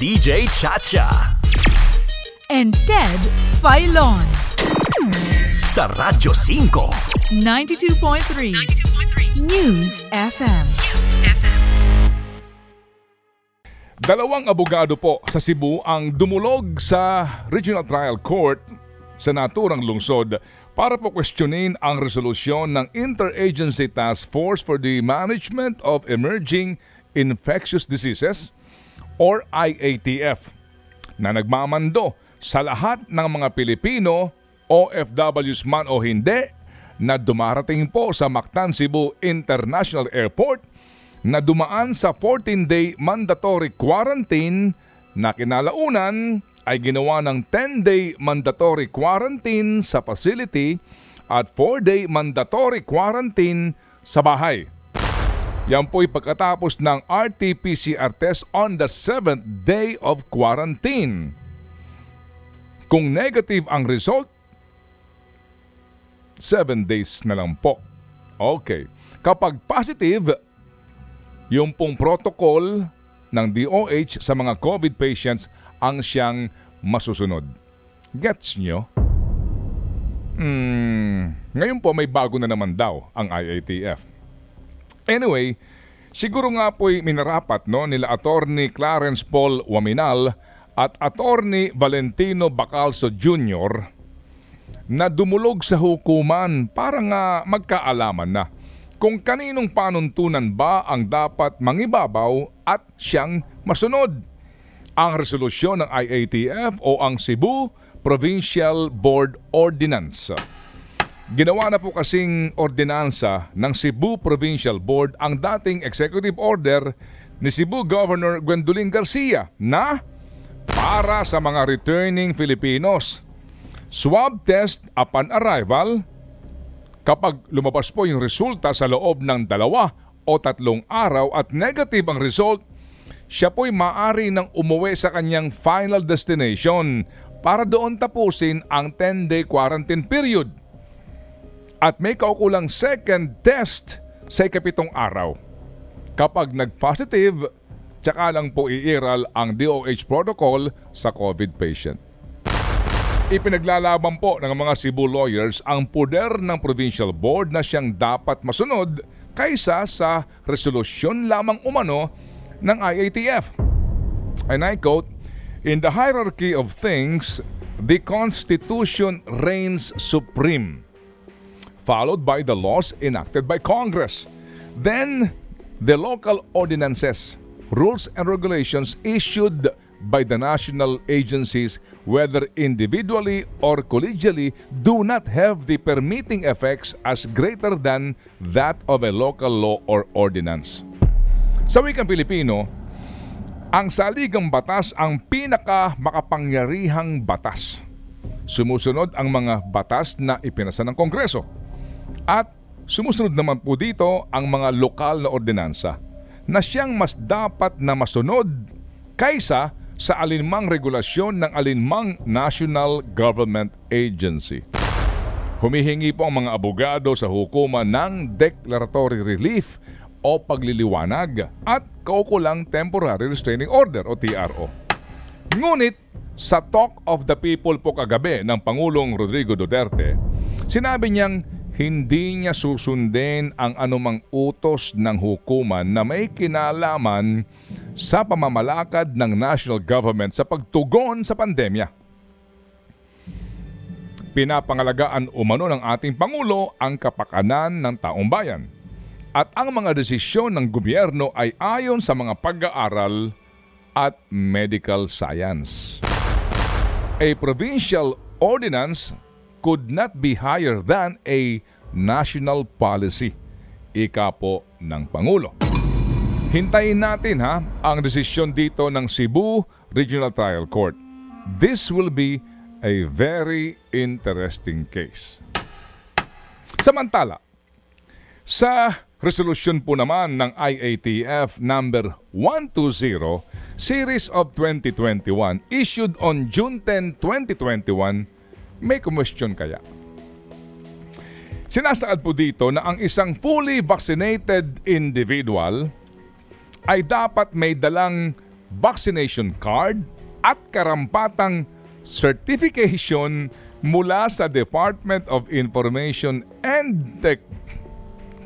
DJ Chacha. and Ted Filon. Sa Radyo 5. 92.3 News FM. Dalawang abogado po sa Cebu ang dumulog sa Regional Trial Court sa naturang lungsod para po questionin ang resolusyon ng Interagency Task Force for the Management of Emerging Infectious Diseases or IATF na nagmamando sa lahat ng mga Pilipino, OFWs man o hindi, na dumarating po sa Mactan Cebu International Airport na dumaan sa 14-day mandatory quarantine na kinalaunan ay ginawa ng 10-day mandatory quarantine sa facility at 4-day mandatory quarantine sa bahay. Yan po'y pagkatapos ng RT-PCR test on the 7th day of quarantine. Kung negative ang result, 7 days na lang po. Okay. Kapag positive, yung pong protocol ng DOH sa mga COVID patients ang siyang masusunod. Gets nyo? Hmm, ngayon po may bago na naman daw ang IATF. Anyway, siguro nga po'y minarapat no, nila Attorney Clarence Paul Waminal at Attorney Valentino Bacalso Jr. na dumulog sa hukuman para nga magkaalaman na kung kaninong panuntunan ba ang dapat mangibabaw at siyang masunod. Ang resolusyon ng IATF o ang Cebu Provincial Board Ordinance. Ginawa na po kasing ordinansa ng Cebu Provincial Board ang dating executive order ni Cebu Governor Gwendolyn Garcia na para sa mga returning Filipinos. Swab test upon arrival kapag lumabas po yung resulta sa loob ng dalawa o tatlong araw at negative ang result, siya po'y maaari nang umuwi sa kanyang final destination para doon tapusin ang 10-day quarantine period. At may kaukulang second test sa ikapitong araw. Kapag nag-positive, tsaka lang po iiral ang DOH protocol sa COVID patient. Ipinaglalaban po ng mga Cebu lawyers ang poder ng provincial board na siyang dapat masunod kaysa sa resolusyon lamang umano ng IATF. And I quote, In the hierarchy of things, the Constitution reigns supreme, followed by the laws enacted by Congress. Then, the local ordinances, rules and regulations issued by the national agencies, whether individually or collegially, do not have the permitting effects as greater than that of a local law or ordinance. Sa wikang Pilipino, ang saligang batas ang pinaka makapangyarihang batas. Sumusunod ang mga batas na ipinasa ng Kongreso. At sumusunod naman po dito ang mga lokal na ordinansa na siyang mas dapat na masunod kaysa sa alinmang regulasyon ng alinmang national government agency. Humihingi po ang mga abogado sa hukuman ng declaratory relief o pagliliwanag at kaukulang temporary restraining order o TRO. Ngunit sa Talk of the People po kagabi ng Pangulong Rodrigo Duterte, sinabi niyang hindi niya susundin ang anumang utos ng hukuman na may kinalaman sa pamamalakad ng national government sa pagtugon sa pandemya. Pinapangalagaan umano ng ating Pangulo ang kapakanan ng taong bayan at ang mga desisyon ng gobyerno ay ayon sa mga pag-aaral at medical science. A provincial ordinance could not be higher than a national policy. Ika po ng Pangulo. Hintayin natin ha ang desisyon dito ng Cebu Regional Trial Court. This will be a very interesting case. Samantala, sa resolusyon po naman ng IATF number 120 series of 2021 issued on June 10, 2021, may question kaya? Sinasaad po dito na ang isang fully vaccinated individual ay dapat may dalang vaccination card at karampatang certification mula sa Department of Information and Tech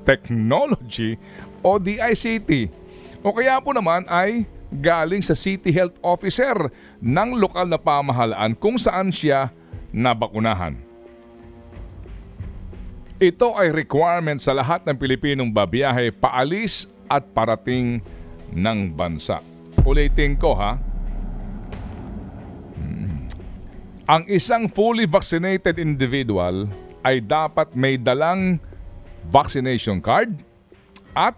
Technology o DICT. O kaya po naman ay galing sa City Health Officer ng lokal na pamahalaan kung saan siya nabakunahan. Ito ay requirement sa lahat ng Pilipinong babiyahe paalis at parating ng bansa. Ulitin ko ha. Ang isang fully vaccinated individual ay dapat may dalang vaccination card at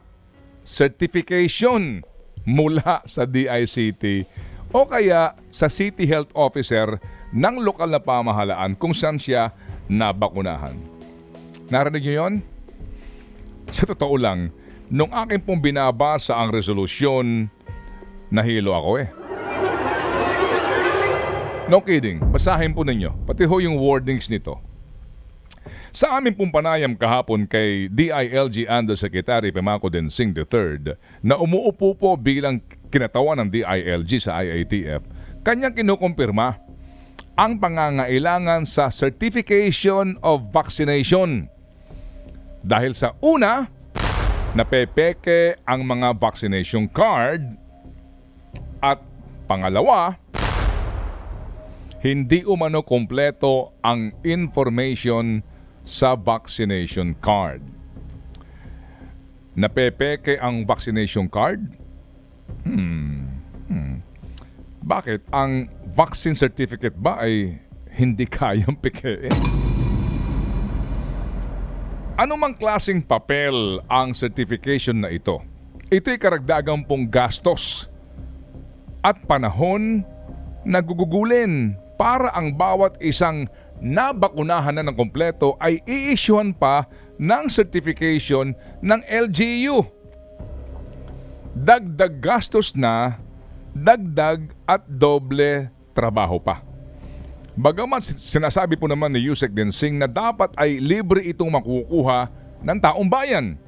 certification mula sa DICT o kaya sa City Health Officer ng lokal na pamahalaan kung saan siya nabakunahan. Narinig niyo yon? Sa totoo lang, nung akin pong binabasa ang resolusyon, nahilo ako eh. No kidding, basahin po ninyo, pati ho yung wordings nito. Sa aming pong panayam kahapon kay DILG Undersecretary Pemaco Densing III na umuupo po bilang kinatawan ng DILG sa IATF, kanyang kinukumpirma ang pangangailangan sa Certification of Vaccination. Dahil sa una, napepeke ang mga vaccination card at pangalawa, hindi umano kompleto ang information sa vaccination card. Napepeke ang vaccination card? Hmm. hmm. Bakit? Ang vaccine certificate ba ay hindi kayang pekein? Ano mang klasing papel ang certification na ito? Ito'y karagdagang pong gastos at panahon na gugugulin para ang bawat isang nabakunahan na ng kompleto ay i-issuean pa ng certification ng LGU. Dagdag gastos na, dagdag at doble trabaho pa. Bagamat sinasabi po naman ni Yusek Densing na dapat ay libre itong makukuha ng taong bayan.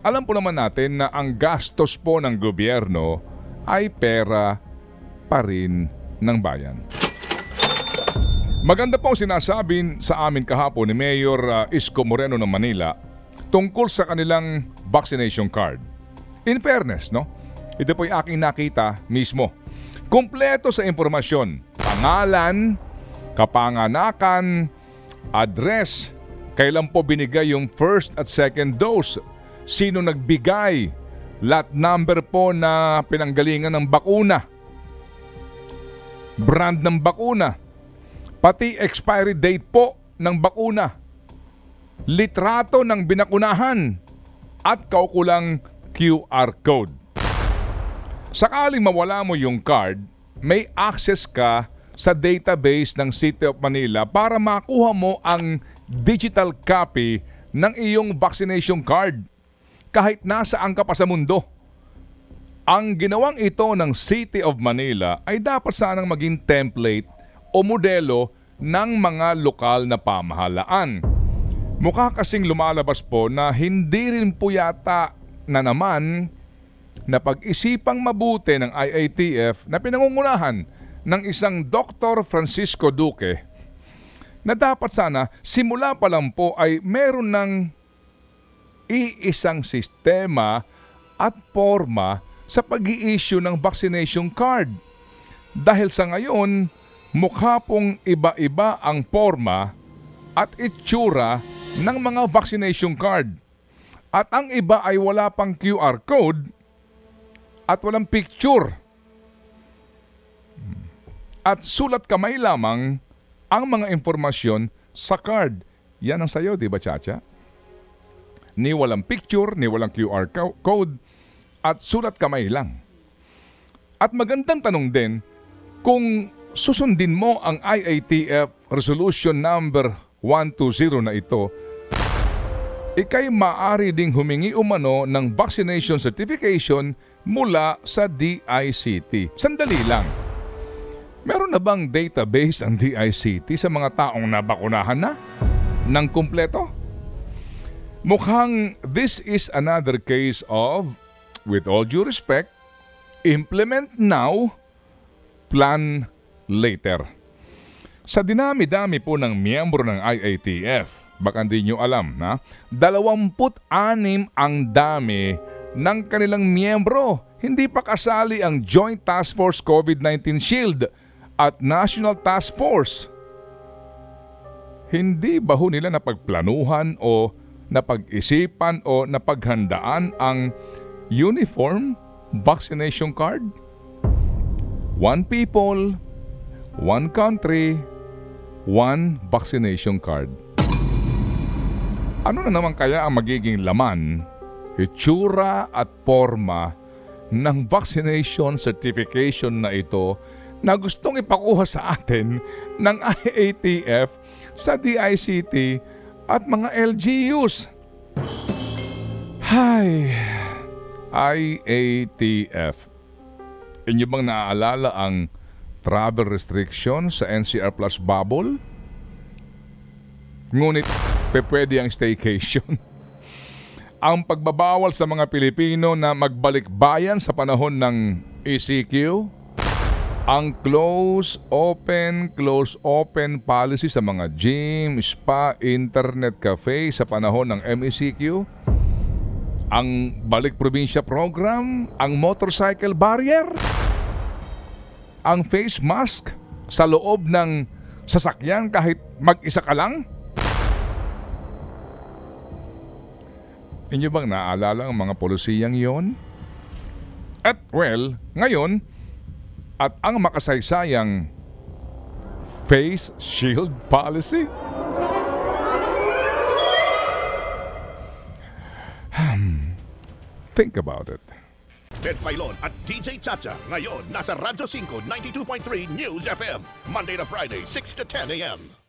Alam po naman natin na ang gastos po ng gobyerno ay pera pa rin ng bayan. Maganda po sinasabi sa amin kahapon ni Mayor uh, Isko Moreno ng Manila tungkol sa kanilang vaccination card. In fairness, no? Ito po yung aking nakita mismo. Kompleto sa informasyon, pangalan, kapanganakan, address, kailan po binigay yung first at second dose, sino nagbigay, lot number po na pinanggalingan ng bakuna, brand ng bakuna, pati expiry date po ng bakuna, litrato ng binakunahan at kaukulang QR code. Sakaling mawala mo yung card, may access ka sa database ng City of Manila para makuha mo ang digital copy ng iyong vaccination card kahit nasaan ka pa sa mundo. Ang ginawang ito ng City of Manila ay dapat sanang maging template o modelo ng mga lokal na pamahalaan. Mukha kasing lumalabas po na hindi rin po yata na naman na pag-isipang mabuti ng IATF na pinangungunahan ng isang Dr. Francisco Duque na dapat sana simula pa lang po ay meron ng iisang sistema at forma sa pag issue ng vaccination card. Dahil sa ngayon, mukha pong iba-iba ang forma at itsura ng mga vaccination card. At ang iba ay wala pang QR code at walang picture. At sulat kamay lamang ang mga impormasyon sa card. Yan ang sayo, di ba, Chacha? Ni walang picture, ni walang QR code, at sulat kamay lang. At magandang tanong din kung susundin mo ang IATF Resolution Number 120 na ito, ikay maari ding humingi umano ng vaccination certification mula sa DICT. Sandali lang. Meron na bang database ang DICT sa mga taong nabakunahan na ng kumpleto? Mukhang this is another case of, with all due respect, implement now plan later. Sa dinami-dami po ng miyembro ng IATF, baka hindi nyo alam na 26 ang dami ng kanilang miyembro. Hindi pa kasali ang Joint Task Force COVID-19 Shield at National Task Force. Hindi ba ho nila napagplanuhan o napag-isipan o napaghandaan ang uniform vaccination card? One people, one country, one vaccination card. Ano na naman kaya ang magiging laman, itsura at forma ng vaccination certification na ito na gustong ipakuha sa atin ng IATF sa DICT at mga LGUs? Hay, IATF. Inyo bang naaalala ang travel restriction sa NCR Plus Bubble? Ngunit pwede ang staycation. ang pagbabawal sa mga Pilipino na magbalik bayan sa panahon ng ECQ, ang close open close open policy sa mga gym, spa, internet cafe sa panahon ng MECQ, ang balik probinsya program, ang motorcycle barrier, ang face mask sa loob ng sasakyan kahit mag-isa ka lang? Inyo bang naaalala ang mga polisiyang yon? At well, ngayon, at ang makasaysayang face shield policy? Hmm. Think about it. Ted Filon at DJ Chacha. Ngayon, nasa Radyo 5, 92.3 News FM. Monday to Friday, 6 to 10 a.m.